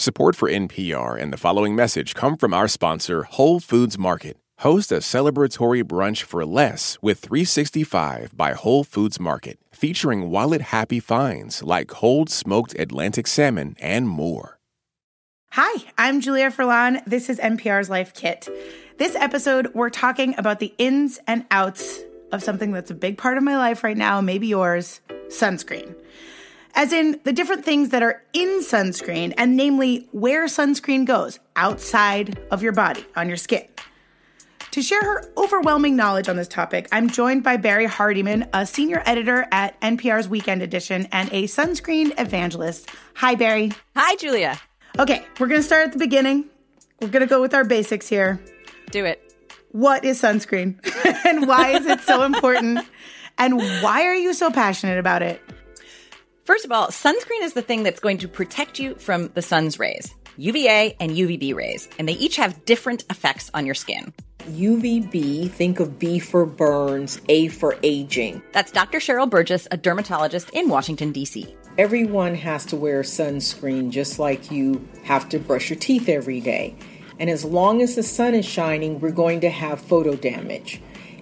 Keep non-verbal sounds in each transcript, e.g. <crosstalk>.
Support for NPR and the following message come from our sponsor, Whole Foods Market. Host a celebratory brunch for less with 365 by Whole Foods Market, featuring wallet happy finds like cold smoked Atlantic salmon and more. Hi, I'm Julia Furlan. This is NPR's Life Kit. This episode, we're talking about the ins and outs of something that's a big part of my life right now, maybe yours sunscreen as in the different things that are in sunscreen, and namely where sunscreen goes outside of your body, on your skin. To share her overwhelming knowledge on this topic, I'm joined by Barrie Hardymon, a senior editor at NPR's Weekend Edition and a sunscreen evangelist. Hi, Barry. Hi, Julia. Okay, we're going to start at the beginning. We're going to go with our basics here. Do it. What is sunscreen? <laughs> and why is it so <laughs> important? And why are you so passionate about it? First of all, sunscreen is the thing that's going to protect you from the sun's rays, UVA and UVB rays, and they each have different effects on your skin. UVB, think of B for burns, A for aging. That's Dr. Cheryl Burgess, a dermatologist in Washington, D.C. Everyone has to wear sunscreen just like you have to brush your teeth every day. And as long as the sun is shining, we're going to have photo damage.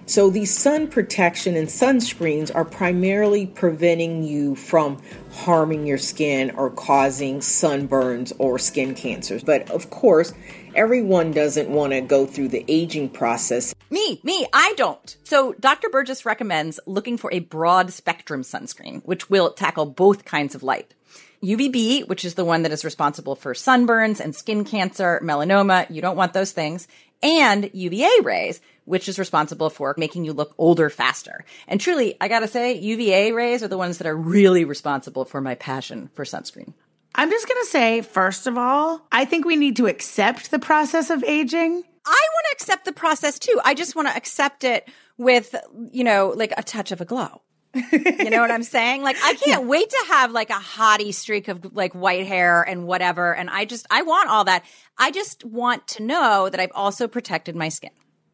So these sun protection and sunscreens are primarily preventing you from harming your skin or causing sunburns or skin cancers. But of course, everyone doesn't want to go through the aging process. Me, me, I don't. So Dr. Burgess recommends looking for a broad spectrum sunscreen, which will tackle both kinds of light. UVB, which is the one that is responsible for sunburns and skin cancer, melanoma, you don't want those things, and UVA rays, which is responsible for making you look older faster. And truly, I gotta say, UVA rays are the ones that are really responsible for my passion for sunscreen. I'm just gonna say, first of all, I think we need to accept the process of aging. I want to accept the process too. I just want to accept it with, you know, like a touch of a glow. you know what I'm saying? Like, I can't wait to have like a hottie streak of like white hair and whatever. And I just, I want all that. I just want to know that I've also protected my skin.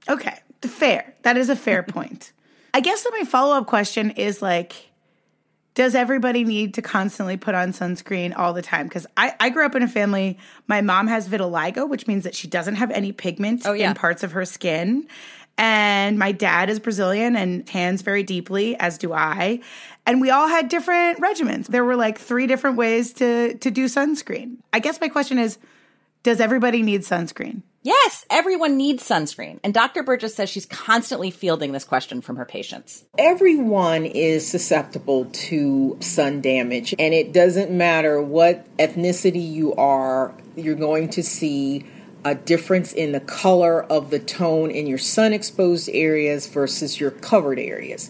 Okay. Fair. That is a fair <laughs> point. I guess that my follow up question is like, does everybody need to constantly put on sunscreen all the time? Because I, I grew up in a family, my mom has vitiligo, which means that she doesn't have any pigment oh, yeah. in parts of her skin. And my dad is Brazilian and tans very deeply, as do I. And we all had different regimens. There were like three different ways to to do sunscreen. I guess my question is, does everybody need sunscreen? Yes, everyone needs sunscreen. And Dr. Burgess says she's constantly fielding this question from her patients. Everyone is susceptible to sun damage, and it doesn't matter what ethnicity you are, you're going to see a difference in the color of the tone in your sun exposed areas versus your covered areas.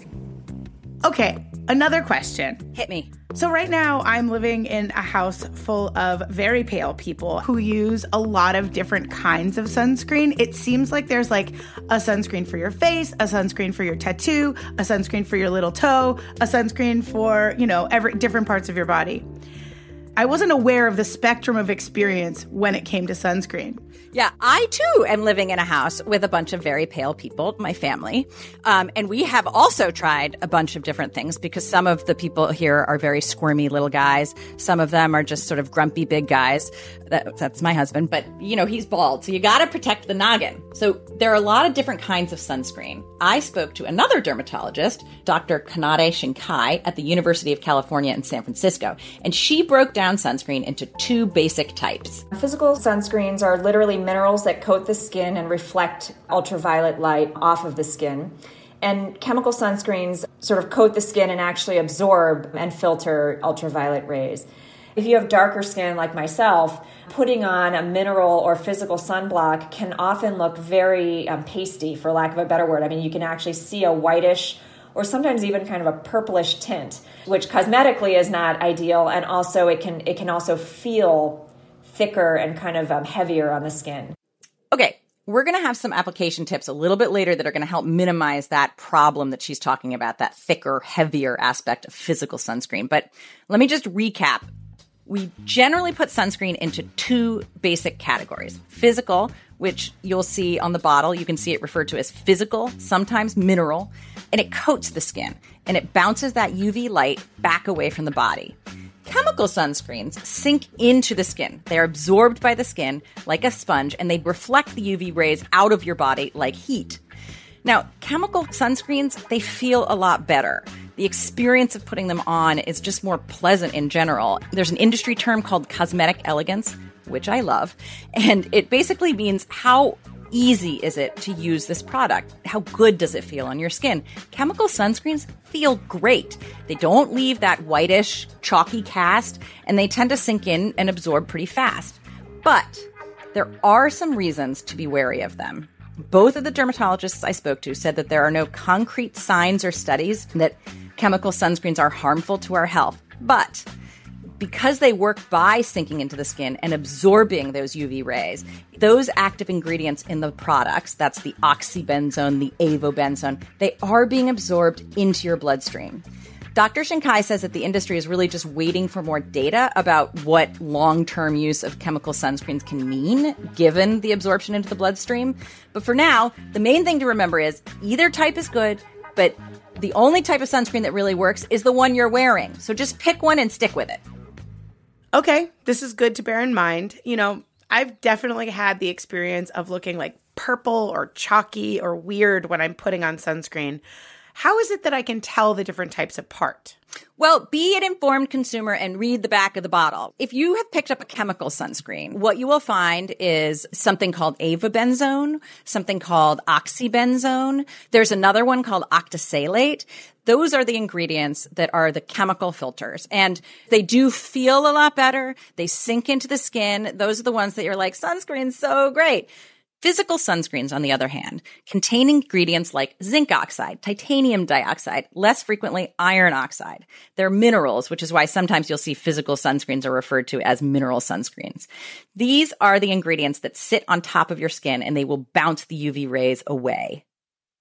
Okay, another question. Hit me. So, right now, I'm living in a house full of very pale people who use a lot of different kinds of sunscreen. It seems like there's like a sunscreen for your face, a sunscreen for your tattoo, a sunscreen for your little toe, a sunscreen for, you know, every different parts of your body. I wasn't aware of the spectrum of experience when it came to sunscreen. Yeah, I too am living in a house with a bunch of very pale people, my family. Um, and we have also tried a bunch of different things because some of the people here are very squirmy little guys. Some of them are just sort of grumpy big guys. That, that's my husband, but you know, he's bald. So you got to protect the noggin. So there are a lot of different kinds of sunscreen. I spoke to another dermatologist, Dr. Kanade Shinkai at the University of California in San Francisco, and she broke down sunscreen into two basic types. Physical sunscreens are literally minerals that coat the skin and reflect ultraviolet light off of the skin. And chemical sunscreens sort of coat the skin and actually absorb and filter ultraviolet rays. If you have darker skin like myself, putting on a mineral or physical sunblock can often look very um, pasty, for lack of a better word. I mean, you can actually see a whitish or sometimes even kind of a purplish tint, which cosmetically is not ideal, and also it can it can also feel thicker and kind of um, heavier on the skin. Okay, we're going to have some application tips a little bit later that are going to help minimize that problem that she's talking about, that thicker, heavier aspect of physical sunscreen. But let me just recap. We generally put sunscreen into two basic categories physical, which you'll see on the bottle. You can see it referred to as physical, sometimes mineral, and it coats the skin and it bounces that UV light back away from the body Chemical sunscreens sink into the skin. They're absorbed by the skin like a sponge and they reflect the UV rays out of your body like heat. Now, chemical sunscreens, they feel a lot better. The experience of putting them on is just more pleasant in general. There's an industry term called cosmetic elegance, which I love, and it basically means how easy is it to use this product? How good does it feel on your skin? Chemical sunscreens feel great. They don't leave that whitish, chalky cast, and they tend to sink in and absorb pretty fast. But there are some reasons to be wary of them. Both of the dermatologists I spoke to said that there are no concrete signs or studies that chemical sunscreens are harmful to our health. But because they work by sinking into the skin and absorbing those UV rays, those active ingredients in the products, that's the oxybenzone, the avobenzone, they are being absorbed into your bloodstream. Dr. Shinkai says that the industry is really just waiting for more data about what long term use of chemical sunscreens can mean given the absorption into the bloodstream. But for now, the main thing to remember is either type is good, but the only type of sunscreen that really works is the one you're wearing. So just pick one and stick with it. Okay, this is good to bear in mind. You know, I've definitely had the experience of looking like purple or chalky or weird when I'm putting on sunscreen. How is it that I can tell the different types apart? Well, be an informed consumer and read the back of the bottle. If you have picked up a chemical sunscreen, what you will find is something called avobenzone, something called oxybenzone. There's another one called octisalate. Those are the ingredients that are the chemical filters and they do feel a lot better. They sink into the skin. Those are the ones that you're like, sunscreen's so great. Physical sunscreens, on the other hand, contain ingredients like zinc oxide, titanium dioxide, less frequently iron oxide. They're minerals, which is why sometimes you'll see physical sunscreens are referred to as mineral sunscreens. These are the ingredients that sit on top of your skin and they will bounce the UV rays away.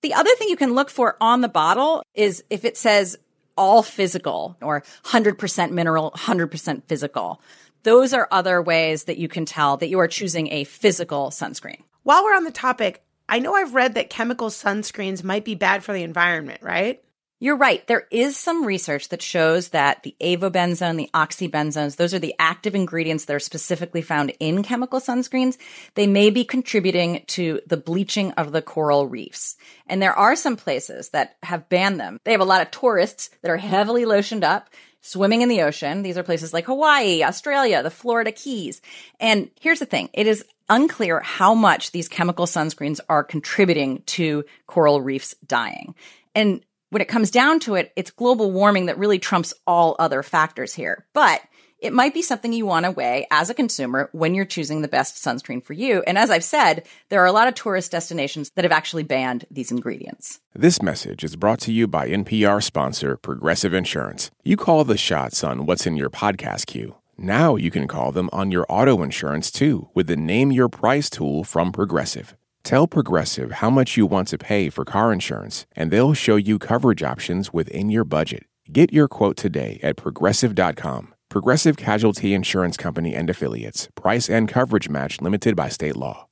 The other thing you can look for on the bottle is if it says all physical or 100% mineral, 100% physical. Those are other ways that you can tell that you are choosing a physical sunscreen. While we're on the topic, I know I've read that chemical sunscreens might be bad for the environment, right? You're right. There is some research that shows that the avobenzone, the oxybenzones, those are the active ingredients that are specifically found in chemical sunscreens. They may be contributing to the bleaching of the coral reefs. And there are some places that have banned them. They have a lot of tourists that are heavily lotioned up swimming in the ocean. These are places like Hawaii, Australia, the Florida Keys. And here's the thing. It is unclear how much these chemical sunscreens are contributing to coral reefs dying. And when it comes down to it, it's global warming that really trumps all other factors here. But it might be something you want to weigh as a consumer when you're choosing the best sunscreen for you. And as I've said, there are a lot of tourist destinations that have actually banned these ingredients. This message is brought to you by NPR sponsor Progressive Insurance. You call the shots on what's in your podcast queue. Now you can call them on your auto insurance too with the Name Your Price tool from Progressive. Tell Progressive how much you want to pay for car insurance, and they'll show you coverage options within your budget. Get your quote today at progressive.com. Progressive Casualty Insurance Company and Affiliates. Price and coverage match limited by state law.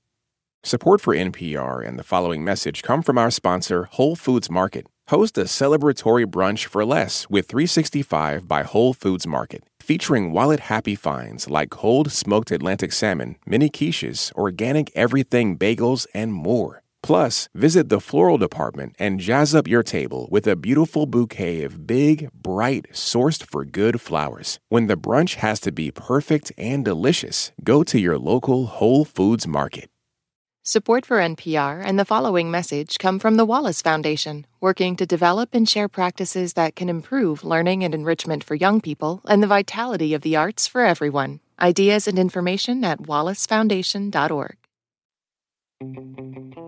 Support for NPR and the following message come from our sponsor, Whole Foods Market. Host a celebratory brunch for less with 365 by Whole Foods Market, featuring wallet happy finds like cold smoked Atlantic salmon, mini quiches, organic everything bagels, and more. Plus, visit the floral department and jazz up your table with a beautiful bouquet of big, bright, sourced for good flowers. When the brunch has to be perfect and delicious, go to your local Whole Foods market. Support for NPR and the following message come from the Wallace Foundation, working to develop and share practices that can improve learning and enrichment for young people and the vitality of the arts for everyone. Ideas and information at wallacefoundation.org.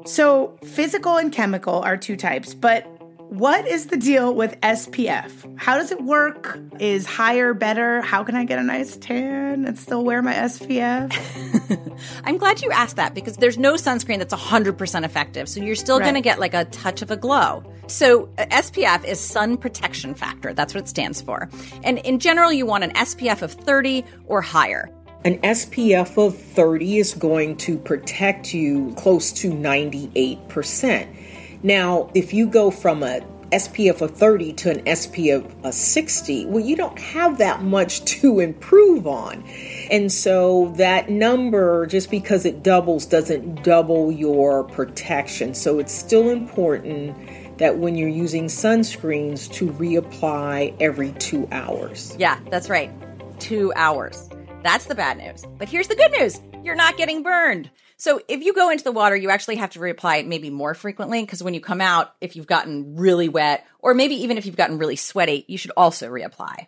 So, physical and chemical are two types, but what is the deal with SPF? How does it work? Is higher better? How can I get a nice tan and still wear my SPF? <laughs> I'm glad you asked that because there's no sunscreen that's 100% effective. So you're still right. going to get like a touch of a glow. So uh, SPF is sun protection factor. That's what it stands for. And in general, you want an SPF of 30 or higher. An SPF of 30 is going to protect you close to 98%. Now, if you go from a SPF of 30 to an SPF of 60, well, you don't have that much <laughs> to improve on. And so that number, just because it doubles, doesn't double your protection. So it's still important that when you're using sunscreens to reapply every two hours. Yeah, that's right. Two hours. That's the bad news. But here's the good news you're not getting burned. So if you go into the water, you actually have to reapply it maybe more frequently because when you come out, if you've gotten really wet, or maybe even if you've gotten really sweaty, you should also reapply.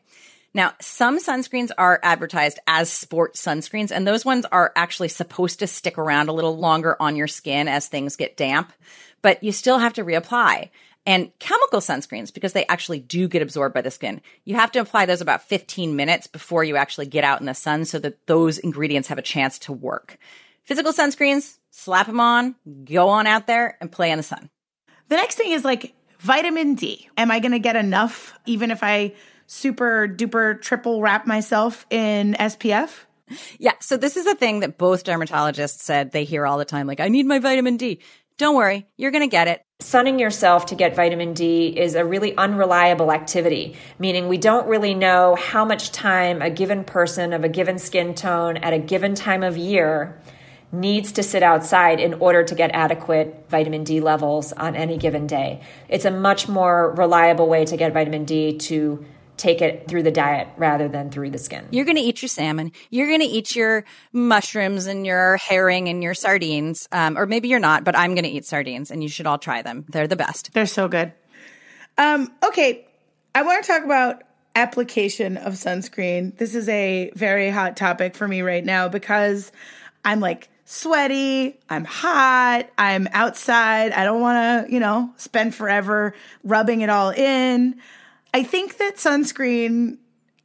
Now, some sunscreens are advertised as sport sunscreens, and those ones are actually supposed to stick around a little longer on your skin as things get damp, but you still have to reapply. And chemical sunscreens, because they actually do get absorbed by the skin, you have to apply those about 15 minutes before you actually get out in the sun so that those ingredients have a chance to work. Physical sunscreens, slap them on, go on out there and play in the sun. The next thing is like vitamin D. Am I going to get enough even if I super duper triple wrap myself in SPF? Yeah. So this is a thing that both dermatologists said they hear all the time. Like, I need my vitamin D. Don't worry, you're going to get it. Sunning yourself to get vitamin D is a really unreliable activity, meaning we don't really know how much time a given person of a given skin tone at a given time of year needs to sit outside in order to get adequate vitamin D levels on any given day. It's a much more reliable way to get vitamin D to take it through the diet rather than through the skin. You're going to eat your salmon. You're going to eat your mushrooms and your herring and your sardines. Um, or maybe you're not, but I'm going to eat sardines and you should all try them. They're the best. They're so good. Um, okay. I want to talk about application of sunscreen. This is a very hot topic for me right now because I'm like sweaty, I'm hot, I'm outside. I don't want to, you know, spend forever rubbing it all in. I think that sunscreen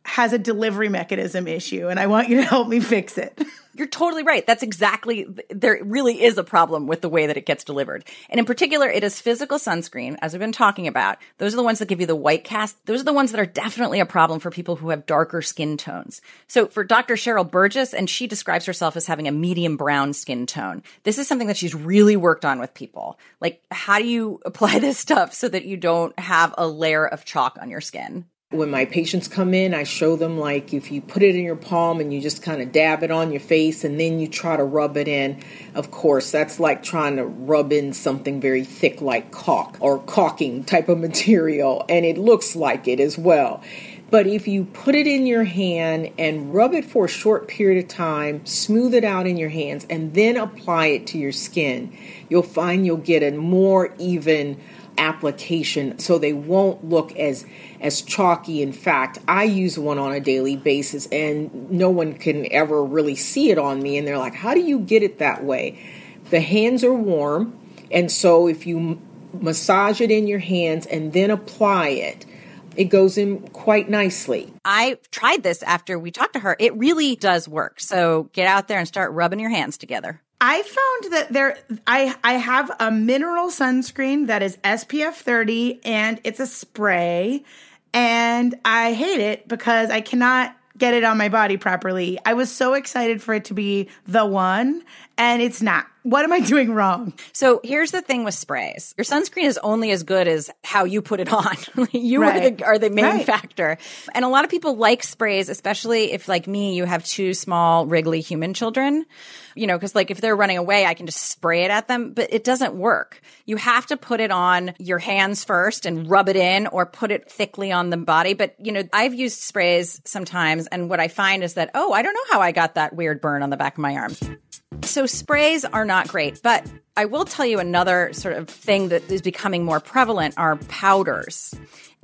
has a delivery mechanism issue, and I want you to help me fix it. <laughs> You're totally right. That's exactly, there really is a problem with the way that it gets delivered. And in particular, it is physical sunscreen, as we've been talking about. Those are the ones that give you the white cast. Those are the ones that are definitely a problem for people who have darker skin tones. So for Dr. Cheryl Burgess, and she describes herself as having a medium brown skin tone. This is something that she's really worked on with people. Like, how do you apply <laughs> this stuff so that you don't have a layer of chalk on your skin? When my patients come in, I show them like if you put it in your palm and you just kind of dab it on your face and then you try to rub it in. Of course, that's like trying to rub in something very thick like caulk or caulking type of material, and it looks like it as well. But if you put it in your hand and rub it for a short period of time, smooth it out in your hands, and then apply it to your skin, you'll find you'll get a more even application so they won't look as as chalky in fact i use one on a daily basis and no one can ever really see it on me and they're like how do you get it that way the hands are warm and so if you massage it in your hands and then apply it it goes in quite nicely. I tried this after we talked to her. It really does work. So get out there and start rubbing your hands together. I found that there I I have a mineral sunscreen that is SPF 30 and it's a spray and I hate it because I cannot get it on my body properly. I was so excited for it to be the one and it's not. What am I doing wrong? So here's the thing with sprays. Your sunscreen is only as good as how you put it on. <laughs> you right. are, the, are, the, main right. factor. And a lot of people like sprays, especially if like me, you have two small wriggly human children, you know, cause like if they're running away, I can just spray it at them, but it doesn't work. You have to put it on your hands first and rub it in or put it thickly on the body. But, you know, I've used sprays sometimes and what I find is that, oh, I don't know how I got that weird burn on the back of my arms. So sprays are not great, but I will tell you another sort of thing that is becoming more prevalent are powders.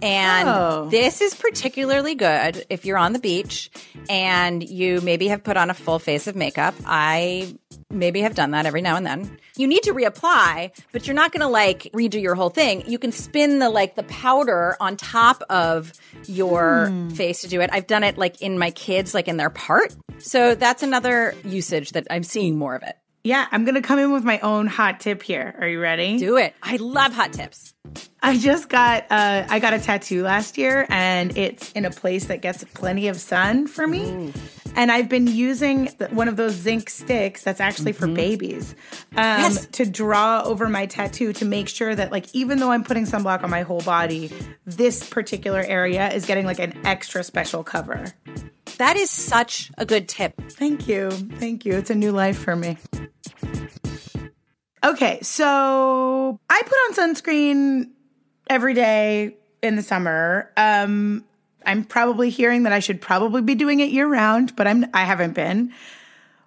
And oh. this is particularly good if you're on the beach and you maybe have put on a full face of makeup. I maybe have done that every now and then. You need to reapply, but you're not going to like redo your whole thing. You can spin the like the powder on top of your hmm. face to do it. I've done it like in my kids, like in their part. So that's another usage that I'm seeing more of it. Yeah, I'm going to come in with my own hot tip here. Are you ready? Do it. I love hot tips. I just got uh, I got a tattoo last year, and it's in a place that gets plenty of sun for me. And I've been using one of those zinc sticks that's actually for babies um, Yes. to draw over my tattoo to make sure that, like, even though I'm putting sunblock on my whole body, this particular area is getting like an extra special cover. That is such a good tip. Thank you. Thank you. It's a new life for me. Okay, so I put on sunscreen every day in the summer. Um I'm probably hearing that I should probably be doing it year round, but I'm I haven't been.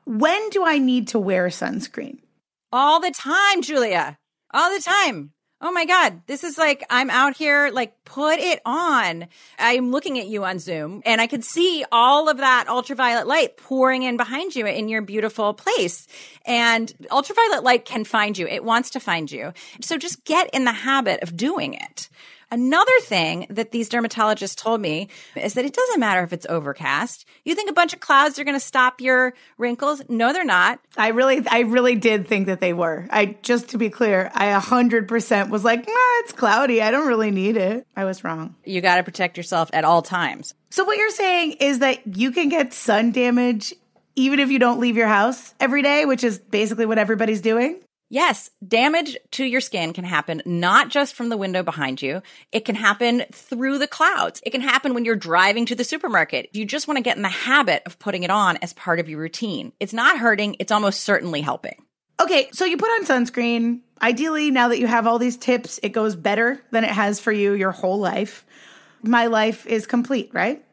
When do I need to wear sunscreen? All the time, Julia. All the time. Oh my God. This is like, I'm out here, like, put it on. I'm looking at you on Zoom and I could see all of that ultraviolet light pouring in behind you in your beautiful place. And ultraviolet light can find you. It wants to find you. So just get in the habit of doing it. Another thing that these dermatologists told me is that it doesn't matter if it's overcast. You think a bunch of clouds are going to stop your wrinkles? No, they're not. I really I really did think that they were. I just to be clear, I 100% was like, "Nah, it's cloudy. I don't really need it." I was wrong. You got to protect yourself at all times. So what you're saying is that you can get sun damage even if you don't leave your house every day, which is basically what everybody's doing? Yes, damage to your skin can happen not just from the window behind you. It can happen through the clouds. It can happen when you're driving to the supermarket. You just want to get in the habit of putting it on as part of your routine. It's not hurting. It's almost certainly helping. Okay, so you put on sunscreen. Ideally, now that you have all these tips, it goes better than it has for you your whole life. My life is complete, right?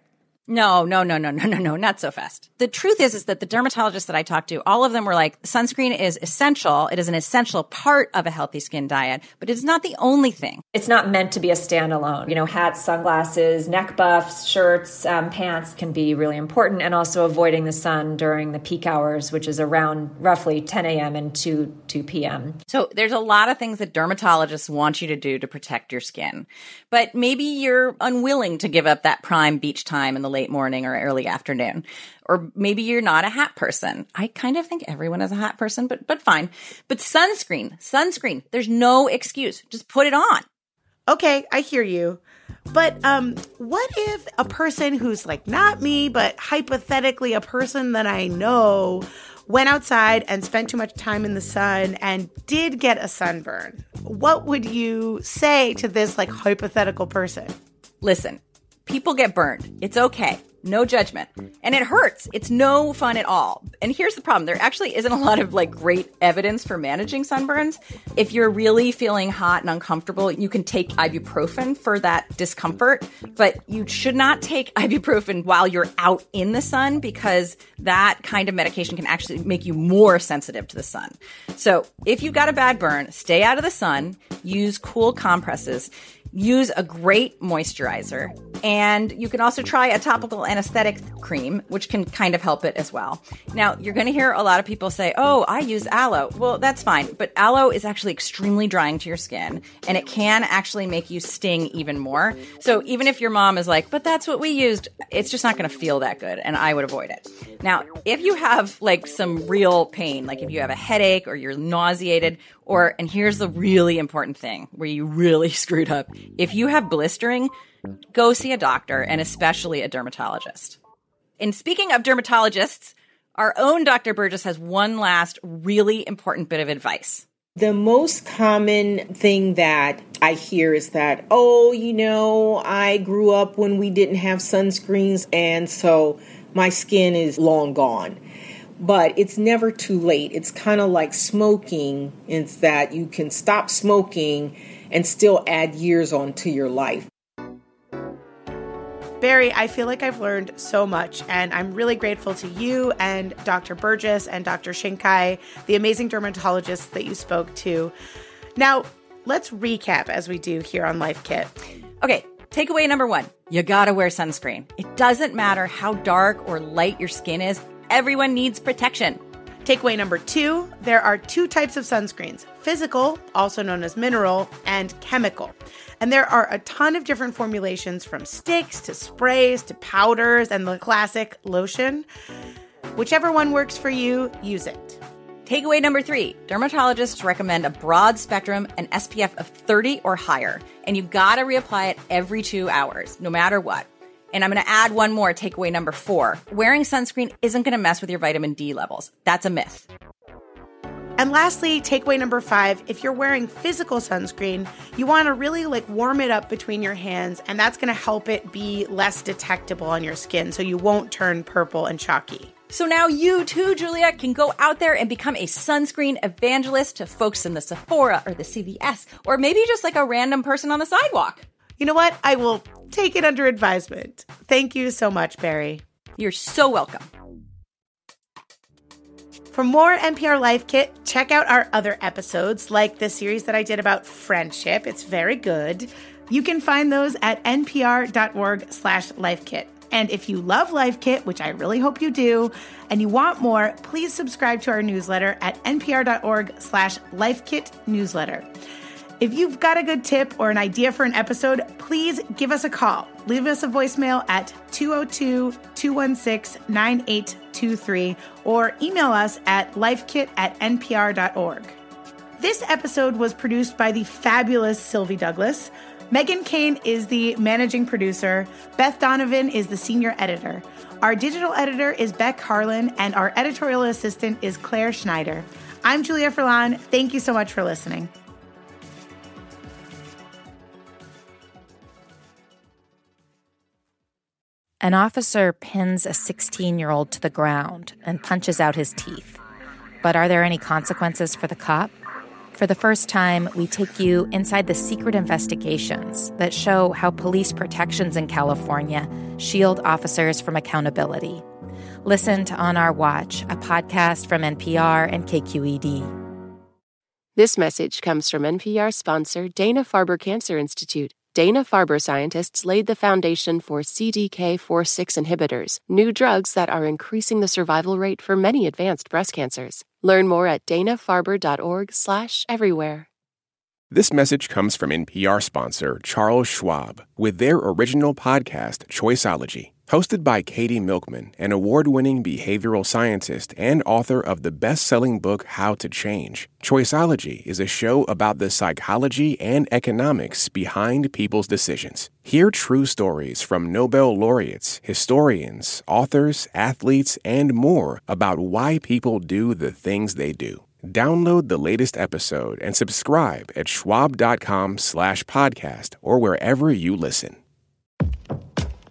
No, no, no, no, no, no, no, not so fast. The truth is, is that the dermatologists that I talked to, all of them were like, sunscreen is essential. It is an essential part of a healthy skin diet, but it's not the only thing. It's not meant to be a standalone. You know, hats, sunglasses, neck buffs, shirts, um, pants can be really important, and also avoiding the sun during the peak hours, which is around roughly 10 a.m. and 2 2 p.m. So there's a lot of things that dermatologists want you to do to protect your skin. But maybe you're unwilling to give up that prime beach time in the late morning or early afternoon. Or maybe you're not a hat person. I kind of think everyone is a hat person, but but fine. But sunscreen, sunscreen, there's no excuse. Just put it on. Okay, I hear you. But um what if a person who's like not me, but hypothetically a person that I know went outside and spent too much time in the sun and did get a sunburn? What would you say to this like hypothetical person? Listen, people get burned. It's okay. No judgment. And it hurts. It's no fun at all. And here's the problem. There actually isn't a lot of like great evidence for managing sunburns. If you're really feeling hot and uncomfortable, you can take ibuprofen for that discomfort, but you should not take <laughs> ibuprofen while you're out in the sun because that kind of medication can actually make you more sensitive to the sun. So if you've got a bad burn, stay out of the sun, use cool compresses. Use a great moisturizer. And you can also try a topical anesthetic cream, which can kind of help it as well. Now, you're going to hear a lot of people say, Oh, I use aloe. Well, that's fine. But aloe is actually extremely drying to your skin and it can actually make you sting even more. So even if your mom is like, But that's what we used, it's just not going to feel that good. And I would avoid it. Now, if you have like some real pain, like if you have a headache or you're nauseated, or, and here's the really important thing where you really <laughs> screwed up. If you have blistering, go see a doctor and especially a dermatologist. And speaking of dermatologists, our own Dr. Burgess has one last really important bit of advice. The most common thing that I hear is that, oh, you know, I grew up when we didn't have sunscreens, and so my skin is long gone. But it's never too late. It's kind of like smoking, it's that you can stop smoking and still add years onto your life. Barrie, I feel like I've learned so much, and I'm really grateful to you and Dr. Burgess and Dr. Shinkai, the amazing dermatologists that you spoke to. Now, let's recap as we do here on Life Kit. Okay, takeaway number one you gotta wear sunscreen. It doesn't matter how dark or light your skin is, everyone needs protection. Takeaway number two there are two types of sunscreens physical, also known as mineral, and chemical. And there are a ton of different formulations from sticks to sprays to powders and the classic lotion. Whichever one works for you, use it. Takeaway number three dermatologists recommend a broad spectrum and SPF of 30 or higher, and you gotta reapply it every two hours, no matter what. And I'm going to add one more takeaway number four. Wearing sunscreen isn't going to mess with your vitamin D levels. That's a myth. And lastly, takeaway number five if you're wearing physical sunscreen, you want to really like warm it up between your hands, and that's going to help it be less detectable on your skin so you won't turn purple and chalky. So now you too, Julia, can go out there and become a sunscreen evangelist to folks in the Sephora or the CVS, or maybe just like a random person on the sidewalk. You know what? I will take it under advisement. Thank you so much, Barrie. You're so welcome. For more NPR Life Kit, check out our other episodes, like the series that I did about friendship. It's very good. You can find those at npr.org slash lifekit. And if you love Life Kit, which I really hope you do, and you want more, please subscribe to our newsletter at npr.org slash lifekit newsletter. If you've got a good tip or an idea for an episode, please give us a call. Leave us a voicemail at 202 216 9823 or email us at lifekit at npr.org. This episode was produced by the fabulous Sylvie Douglas. Meghan Keane is the managing producer. Beth Donovan is the senior editor. Our digital editor is Beck Harlan, and our editorial assistant is Clare Schneider. I'm Julia Furlan. Thank you so much for listening. An officer pins a 16 year old to the ground and punches out his teeth. But are there any consequences for the cop? For the first time, we take you inside the secret investigations that show how police protections in California shield officers from accountability. Listen to On Our Watch, a podcast from NPR and KQED. This message comes from NPR sponsor Dana Farber Cancer Institute. Dana Farber scientists laid the foundation for CDK4/6 inhibitors, new drugs that are increasing the survival rate for many advanced breast cancers. Learn more at danafarber.org/everywhere. This message comes from NPR sponsor Charles Schwab with their original podcast Choiceology. Hosted by Katie Milkman, an award winning behavioral scientist and author of the best selling book How to Change, Choiceology is a show about the psychology and economics behind people's decisions. Hear true stories from Nobel laureates, historians, authors, athletes, and more about why people do the things they do. Download the latest episode and subscribe at schwab.com slash podcast or wherever you listen.